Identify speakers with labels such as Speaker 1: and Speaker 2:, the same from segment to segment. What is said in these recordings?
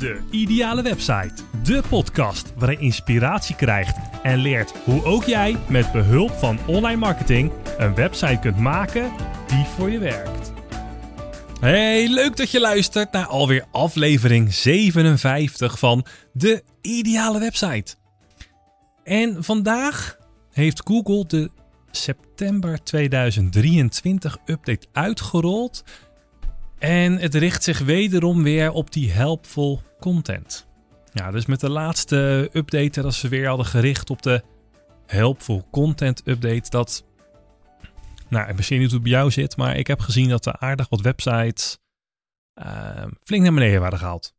Speaker 1: De Ideale Website. De podcast waar je inspiratie krijgt en leert hoe ook jij met behulp van online marketing een website kunt maken die voor je werkt. Hey, leuk dat je luistert naar alweer aflevering 57 van De Ideale Website. En vandaag heeft Google de september 2023 update uitgerold. En het richt zich wederom weer op die helpful content. Ja, dus met de laatste update dat ze weer hadden gericht op de helpful content update. Dat, nou, ik weet niet hoe het bij jou zit, maar ik heb gezien dat er aardig wat websites uh, flink naar beneden waren gehaald.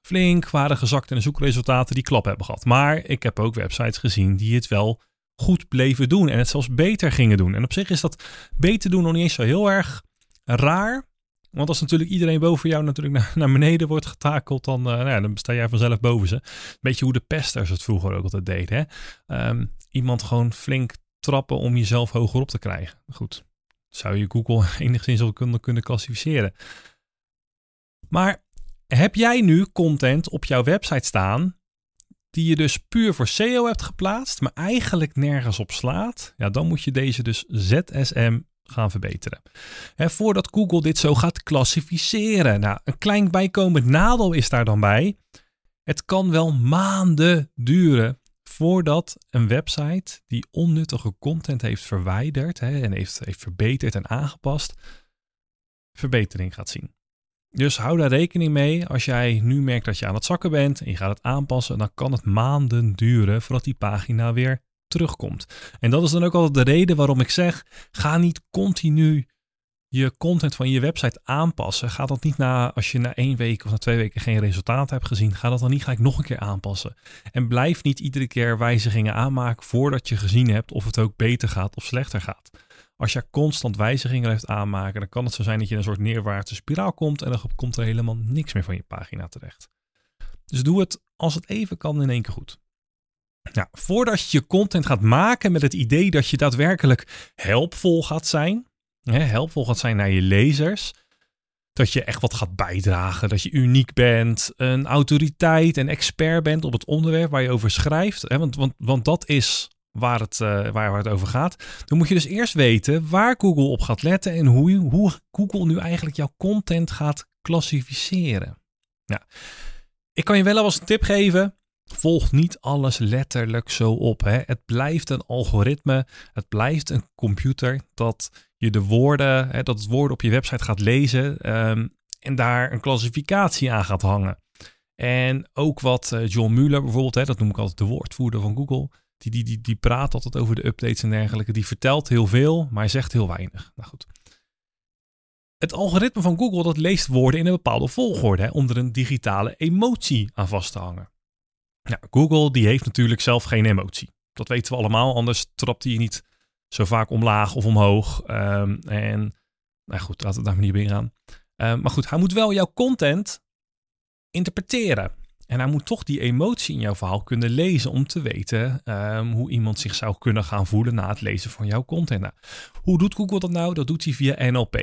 Speaker 1: Flink waren gezakt in de zoekresultaten die klap hebben gehad. Maar ik heb ook websites gezien die het wel goed bleven doen en het zelfs beter gingen doen. En op zich is dat beter doen nog niet eens zo heel erg raar. Want als natuurlijk iedereen boven jou natuurlijk naar, naar beneden wordt getakeld, dan, uh, nou ja, dan sta jij vanzelf boven ze. Beetje hoe de pesters het vroeger ook altijd deden. Hè? Um, iemand gewoon flink trappen om jezelf hoger op te krijgen. Goed, zou je Google enigszins al kunnen, kunnen klassificeren. Maar heb jij nu content op jouw website staan die je dus puur voor SEO hebt geplaatst, maar eigenlijk nergens op slaat, ja, dan moet je deze dus ZSM gaan verbeteren. He, voordat Google dit zo gaat klassificeren. Nou, een klein bijkomend nadeel is daar dan bij. Het kan wel maanden duren voordat een website die onnuttige content heeft verwijderd en heeft, heeft verbeterd en aangepast, verbetering gaat zien. Dus hou daar rekening mee. Als jij nu merkt dat je aan het zakken bent en je gaat het aanpassen, dan kan het maanden duren voordat die pagina weer terugkomt. En dat is dan ook altijd de reden waarom ik zeg: ga niet continu je content van je website aanpassen. Ga dat niet na als je na één week of na twee weken geen resultaat hebt gezien. Ga dat dan niet gelijk nog een keer aanpassen. En blijf niet iedere keer wijzigingen aanmaken voordat je gezien hebt of het ook beter gaat of slechter gaat. Als je constant wijzigingen blijft aanmaken, dan kan het zo zijn dat je in een soort neerwaartse spiraal komt en dan komt er helemaal niks meer van je pagina terecht. Dus doe het als het even kan in één keer goed. Nou, voordat je je content gaat maken met het idee dat je daadwerkelijk helpvol gaat zijn, hè, helpvol gaat zijn naar je lezers, dat je echt wat gaat bijdragen, dat je uniek bent, een autoriteit en expert bent op het onderwerp waar je over schrijft, hè, want, want, want dat is waar het, uh, waar het over gaat, dan moet je dus eerst weten waar Google op gaat letten en hoe, hoe Google nu eigenlijk jouw content gaat klassificeren. Nou, ik kan je wel als een tip geven. Volg niet alles letterlijk zo op. Hè. Het blijft een algoritme. Het blijft een computer dat je de woorden, hè, dat het woorden op je website gaat lezen um, en daar een klassificatie aan gaat hangen. En ook wat uh, John Mueller bijvoorbeeld, hè, dat noem ik altijd de woordvoerder van Google, die, die, die, die praat altijd over de updates en dergelijke. Die vertelt heel veel, maar zegt heel weinig. Nou goed. Het algoritme van Google dat leest woorden in een bepaalde volgorde, hè, om er een digitale emotie aan vast te hangen. Nou, Google die heeft natuurlijk zelf geen emotie. Dat weten we allemaal, anders trapt hij niet zo vaak omlaag of omhoog. Um, en nou goed, laten we daar maar niet op ingaan. Um, maar goed, hij moet wel jouw content interpreteren. En hij moet toch die emotie in jouw verhaal kunnen lezen om te weten um, hoe iemand zich zou kunnen gaan voelen na het lezen van jouw content. Nou, hoe doet Google dat nou? Dat doet hij via NLP.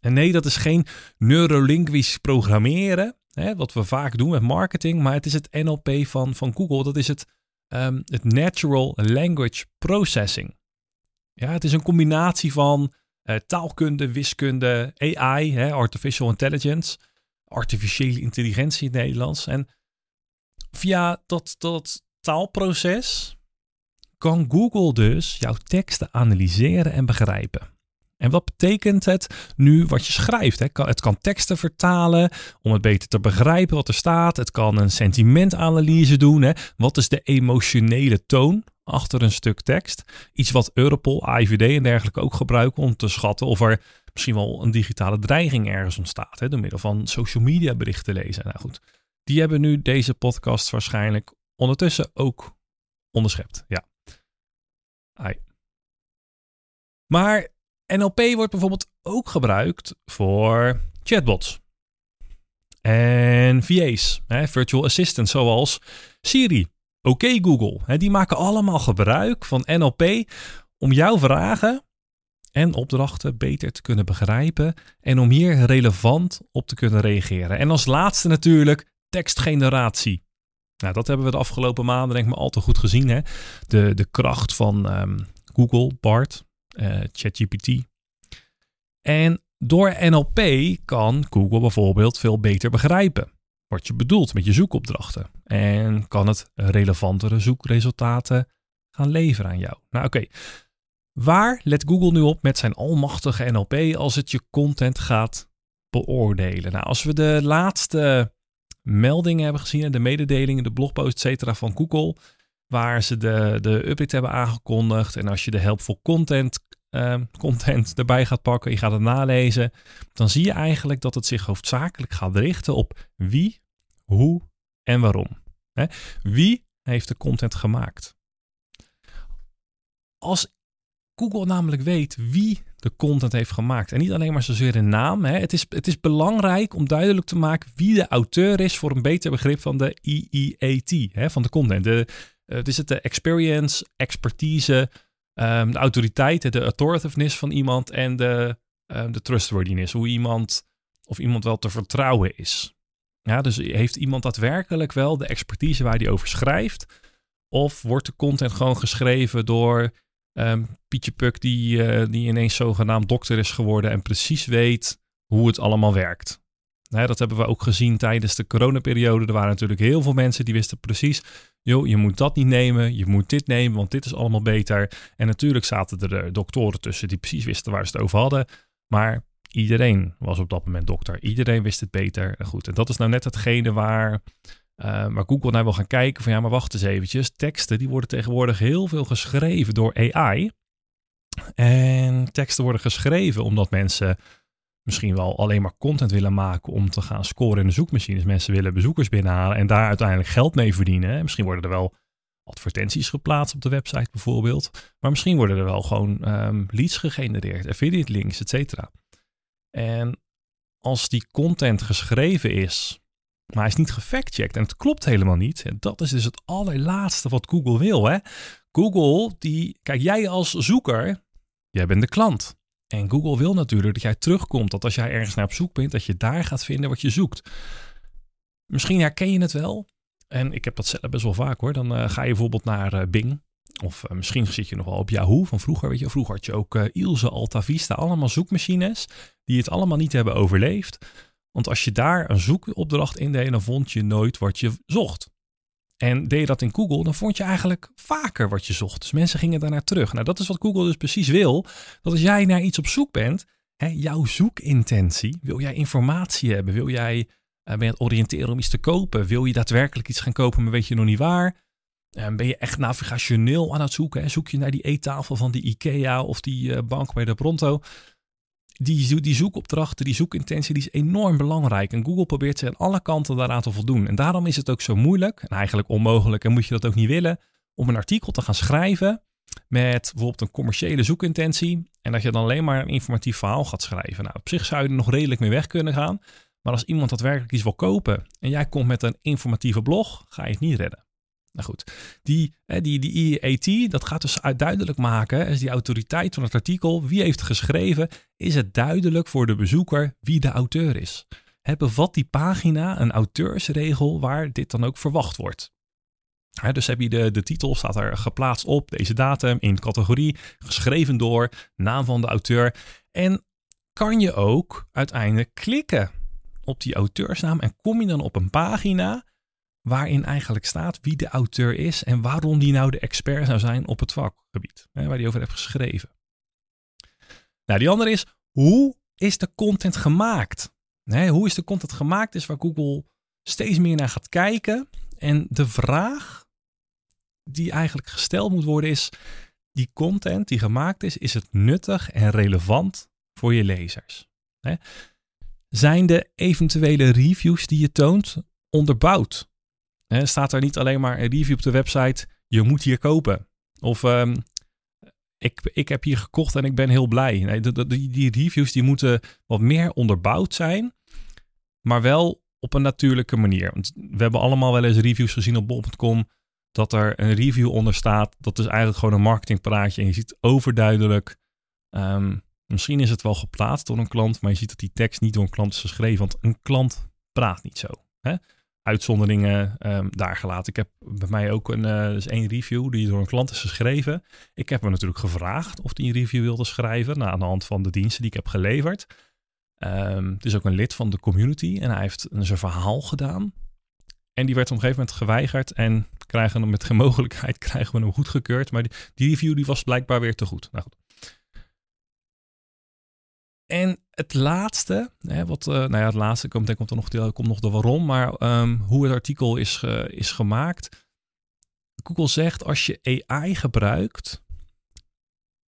Speaker 1: En nee, dat is geen neurolinguistisch programmeren, hè, wat we vaak doen met marketing, maar het is het NLP van, van Google. Dat is het, um, het Natural Language Processing. Ja, het is een combinatie van uh, taalkunde, wiskunde, AI, hè, artificial intelligence, artificiële intelligentie in het Nederlands. En via dat, dat taalproces kan Google dus jouw teksten analyseren en begrijpen. En wat betekent het nu wat je schrijft? Het kan teksten vertalen om het beter te begrijpen wat er staat. Het kan een sentimentanalyse doen. Wat is de emotionele toon achter een stuk tekst? Iets wat Europol, AIVD en dergelijke ook gebruiken om te schatten of er misschien wel een digitale dreiging ergens ontstaat. Hè, door middel van social media berichten lezen. Nou goed, die hebben nu deze podcast waarschijnlijk ondertussen ook onderschept. Ja. Ai. Maar NLP wordt bijvoorbeeld ook gebruikt voor chatbots. En VA's, hè, virtual assistants zoals Siri, OK Google. Hè, die maken allemaal gebruik van NLP om jouw vragen en opdrachten beter te kunnen begrijpen en om hier relevant op te kunnen reageren. En als laatste natuurlijk tekstgeneratie. Nou, dat hebben we de afgelopen maanden denk ik maar al te goed gezien. Hè? De, de kracht van ehm, Google, BART, ChatGPT. En door NLP kan Google bijvoorbeeld veel beter begrijpen wat je bedoelt met je zoekopdrachten. En kan het relevantere zoekresultaten gaan leveren aan jou. Nou oké, waar let Google nu op met zijn almachtige NLP als het je content gaat beoordelen? Nou, als we de laatste meldingen hebben gezien, de mededelingen, de blogpost, etc. van Google, waar ze de, de update hebben aangekondigd. En als je de helpful content, uh, content erbij gaat pakken, je gaat het nalezen, dan zie je eigenlijk dat het zich hoofdzakelijk gaat richten op wie, hoe en waarom. Wie heeft de content gemaakt? Als Google namelijk weet wie de content heeft gemaakt. En niet alleen maar zozeer een naam. Hè. Het, is, het is belangrijk om duidelijk te maken wie de auteur is voor een beter begrip van de EEAT, hè, van de content. De, het is het de experience, expertise, um, de autoriteit, de authoritativeness van iemand en de, um, de trustworthiness. Hoe iemand, of iemand wel te vertrouwen is. Ja, dus heeft iemand daadwerkelijk wel de expertise waar hij over schrijft? Of wordt de content gewoon geschreven door um, Pietje Puk die, uh, die ineens zogenaamd dokter is geworden en precies weet hoe het allemaal werkt? Dat hebben we ook gezien tijdens de coronaperiode. Er waren natuurlijk heel veel mensen die wisten precies, joh, je moet dat niet nemen, je moet dit nemen, want dit is allemaal beter. En natuurlijk zaten er uh, doktoren tussen die precies wisten waar ze het over hadden. Maar iedereen was op dat moment dokter. Iedereen wist het beter. Goed, en dat is nou net hetgene waar, uh, waar Google naar wil gaan kijken. Van ja, maar wacht eens eventjes. Teksten die worden tegenwoordig heel veel geschreven door AI. En teksten worden geschreven omdat mensen misschien wel alleen maar content willen maken om te gaan scoren in de zoekmachines. Mensen willen bezoekers binnenhalen en daar uiteindelijk geld mee verdienen. Misschien worden er wel advertenties geplaatst op de website bijvoorbeeld. Maar misschien worden er wel gewoon um, leads gegenereerd, affiliate links, et cetera. En als die content geschreven is, maar hij is niet gefactcheckt en het klopt helemaal niet. Dat is dus het allerlaatste wat Google wil. Hè? Google, die, kijk, jij als zoeker, jij bent de klant. En Google wil natuurlijk dat jij terugkomt. Dat als jij ergens naar op zoek bent, dat je daar gaat vinden wat je zoekt. Misschien herken je het wel. En ik heb dat zelf best wel vaak hoor. Dan uh, ga je bijvoorbeeld naar uh, Bing. Of uh, misschien zit je nog wel op Yahoo van vroeger. Weet je, vroeger had je ook Ilse, Alta Vista. Allemaal zoekmachines die het allemaal niet hebben overleefd. Want als je daar een zoekopdracht in dan vond je nooit wat je zocht. En deed je dat in Google, dan vond je eigenlijk vaker wat je zocht. Dus mensen gingen daarnaar terug. Nou, dat is wat Google dus precies wil. Dat als jij naar iets op zoek bent, hè, jouw zoekintentie, wil jij informatie hebben? Wil jij, uh, het oriënteren om iets te kopen? Wil je daadwerkelijk iets gaan kopen, maar weet je nog niet waar? Uh, ben je echt navigationeel aan het zoeken? Hè? Zoek je naar die eettafel van die IKEA of die uh, bank bij de Pronto? Die, die zoekopdrachten, die zoekintentie, die is enorm belangrijk. En Google probeert ze aan alle kanten daaraan te voldoen. En daarom is het ook zo moeilijk, en eigenlijk onmogelijk, en moet je dat ook niet willen, om een artikel te gaan schrijven met bijvoorbeeld een commerciële zoekintentie. En dat je dan alleen maar een informatief verhaal gaat schrijven. Nou, op zich zou je er nog redelijk mee weg kunnen gaan. Maar als iemand daadwerkelijk iets wil kopen en jij komt met een informatieve blog, ga je het niet redden. Nou goed, die, die, die EAT, dat gaat dus duidelijk maken, is die autoriteit van het artikel, wie heeft geschreven, is het duidelijk voor de bezoeker wie de auteur is. Bevat die pagina een auteursregel waar dit dan ook verwacht wordt. dus heb je de, de titel, staat er geplaatst op, deze datum, in categorie, geschreven door, naam van de auteur. En kan je ook uiteindelijk klikken op die auteursnaam en kom je dan op een pagina waarin eigenlijk staat wie de auteur is en waarom die nou de expert zou zijn op het vakgebied, hè, waar die over heeft geschreven. Nou, die andere is, hoe is de content gemaakt? Hoe is de content gemaakt is waar Google steeds meer naar gaat kijken. En de vraag die eigenlijk gesteld moet worden is, die content die gemaakt is, is het nuttig en relevant voor je lezers? Zijn de eventuele reviews die je toont onderbouwd? Staat er niet alleen maar een review op de website, je moet hier kopen. Of um, ik, ik heb hier gekocht en ik ben heel blij. Nee, die reviews die moeten wat meer onderbouwd zijn, maar wel op een natuurlijke manier. Want we hebben allemaal wel eens reviews gezien op bol.com dat er een review onder staat. Dat is eigenlijk gewoon een marketingpraatje en je ziet overduidelijk... Um, misschien is het wel geplaatst door een klant, maar je ziet dat die tekst niet door een klant is geschreven, want een klant praat niet zo. Hè? Uitzonderingen um, daar gelaten. Ik heb bij mij ook een, uh, dus één review die door een klant is geschreven. Ik heb hem natuurlijk gevraagd of hij een review wilde schrijven. Nou, aan de hand van de diensten die ik heb geleverd. Um, het is ook een lid van de community en hij heeft een, zijn verhaal gedaan. En die werd op een gegeven moment geweigerd en krijgen hem met geen mogelijkheid krijgen we hem goedgekeurd. Maar die, die review die was blijkbaar weer te goed. Nou goed. En het laatste, hè, wat, uh, nou ja, het laatste komt, denk, komt er nog, komt nog de waarom, maar um, hoe het artikel is, is gemaakt. Google zegt als je AI gebruikt,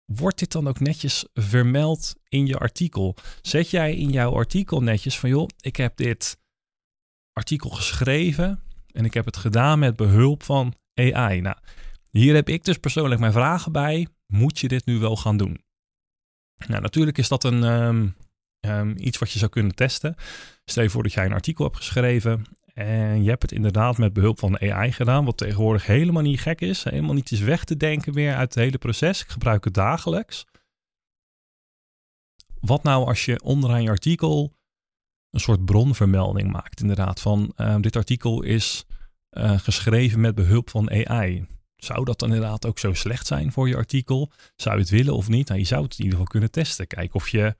Speaker 1: wordt dit dan ook netjes vermeld in je artikel? Zet jij in jouw artikel netjes van joh, ik heb dit artikel geschreven en ik heb het gedaan met behulp van AI. Nou, hier heb ik dus persoonlijk mijn vragen bij. Moet je dit nu wel gaan doen? Nou, natuurlijk is dat een, um, um, iets wat je zou kunnen testen. Stel je voor dat jij een artikel hebt geschreven en je hebt het inderdaad met behulp van AI gedaan, wat tegenwoordig helemaal niet gek is, helemaal niet is weg te denken meer uit het hele proces. Ik gebruik het dagelijks. Wat nou als je onderaan je artikel een soort bronvermelding maakt, inderdaad, van uh, dit artikel is uh, geschreven met behulp van AI. Zou dat dan inderdaad ook zo slecht zijn voor je artikel? Zou je het willen of niet? Nou, je zou het in ieder geval kunnen testen. Kijken of je,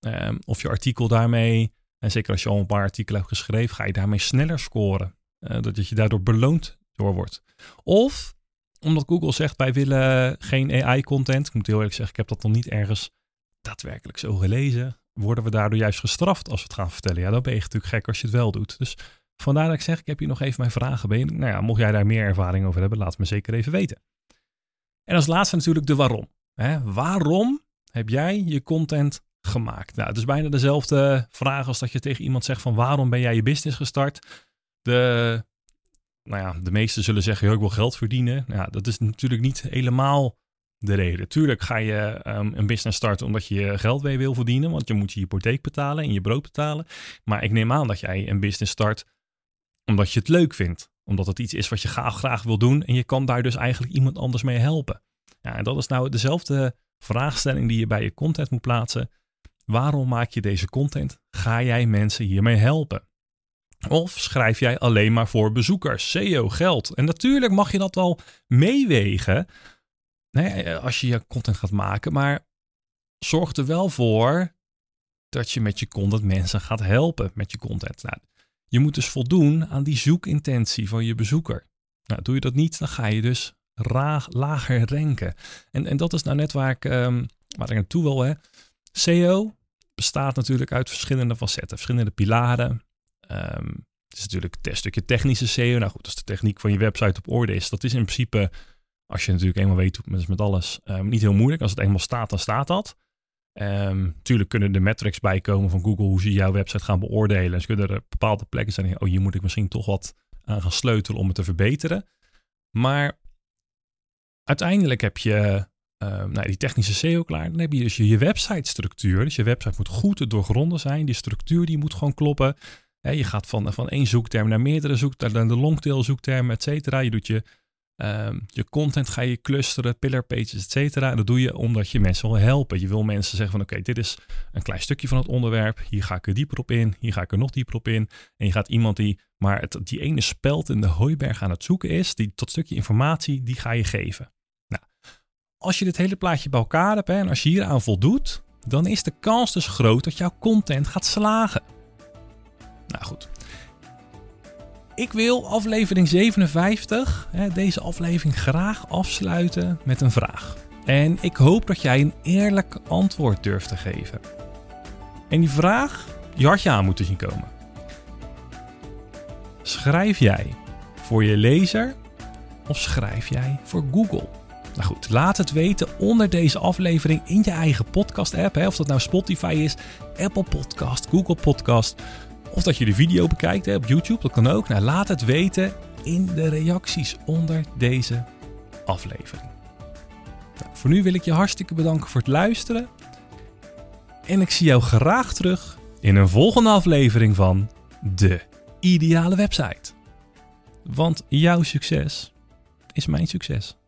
Speaker 1: um, of je artikel daarmee, en zeker als je al een paar artikelen hebt geschreven, ga je daarmee sneller scoren. Uh, dat je daardoor beloond door wordt. Of omdat Google zegt, wij willen geen AI-content. Ik moet heel eerlijk zeggen, ik heb dat nog niet ergens daadwerkelijk zo gelezen. Worden we daardoor juist gestraft als we het gaan vertellen? Ja, dan ben je natuurlijk gek als je het wel doet. Dus Vandaar dat ik zeg, ik heb hier nog even mijn vragen bij. Nou ja, mocht jij daar meer ervaring over hebben, laat me zeker even weten. En als laatste natuurlijk de waarom. Hè? Waarom heb jij je content gemaakt? Nou, het is bijna dezelfde vraag als dat je tegen iemand zegt van waarom ben jij je business gestart? De, nou ja, de meesten zullen zeggen, joh, ik wil geld verdienen. Nou, dat is natuurlijk niet helemaal de reden. Tuurlijk ga je um, een business starten omdat je geld mee wil verdienen, want je moet je hypotheek betalen en je brood betalen. Maar ik neem aan dat jij een business start omdat je het leuk vindt. Omdat het iets is wat je graag, wil doen. En je kan daar dus eigenlijk iemand anders mee helpen. Ja, en dat is nou dezelfde vraagstelling die je bij je content moet plaatsen. Waarom maak je deze content? Ga jij mensen hiermee helpen? Of schrijf jij alleen maar voor bezoekers, SEO, geld? En natuurlijk mag je dat wel meewegen als je je content gaat maken. Maar zorg er wel voor dat je met je content mensen gaat helpen met je content. Nou, je moet dus voldoen aan die zoekintentie van je bezoeker. Nou, doe je dat niet, dan ga je dus lager ranken. En, en dat is nou net waar ik, um, waar ik naartoe wil. SEO bestaat natuurlijk uit verschillende facetten, verschillende pilaren. Um, het is natuurlijk een stukje technische SEO. Nou goed, als de techniek van je website op orde is, dat is in principe, als je natuurlijk eenmaal weet hoe het met alles, um, niet heel moeilijk. Als het eenmaal staat, dan staat dat. Um, tuurlijk kunnen er metrics bij komen van Google hoe ze jouw website gaan beoordelen. En ze kunnen er bepaalde plekken zijn. Oh, hier moet ik misschien toch wat aan gaan sleutelen om het te verbeteren. Maar uiteindelijk heb je uh, nou, die technische SEO klaar. Dan heb je dus je, je website structuur. Dus je website moet goed doorgronden zijn. Die structuur die moet gewoon kloppen. je gaat van, van één zoekterm naar meerdere zoektermen, naar de longtail zoektermen, et cetera. Je doet je Um, je content ga je clusteren, pillar pages, et cetera. En dat doe je omdat je mensen wil helpen. Je wil mensen zeggen van oké, dit is een klein stukje van het onderwerp. Hier ga ik er dieper op in. Hier ga ik er nog dieper op in. En je gaat iemand die maar die ene speld in de hooiberg aan het zoeken is, die tot stukje informatie, die ga je geven. Nou, als je dit hele plaatje bij elkaar hebt hè, en als je hier aan voldoet, dan is de kans dus groot dat jouw content gaat slagen. Nou goed, ik wil aflevering 57, hè, deze aflevering, graag afsluiten met een vraag. En ik hoop dat jij een eerlijk antwoord durft te geven. En die vraag, die had je aan moeten zien komen. Schrijf jij voor je lezer of schrijf jij voor Google? Nou goed, laat het weten onder deze aflevering in je eigen podcast-app. Of dat nou Spotify is, Apple Podcast, Google Podcast of dat je de video bekijkt hè, op YouTube, dat kan ook. Nou, laat het weten in de reacties onder deze aflevering. Nou, voor nu wil ik je hartstikke bedanken voor het luisteren. En ik zie jou graag terug in een volgende aflevering van De Ideale Website. Want jouw succes is mijn succes.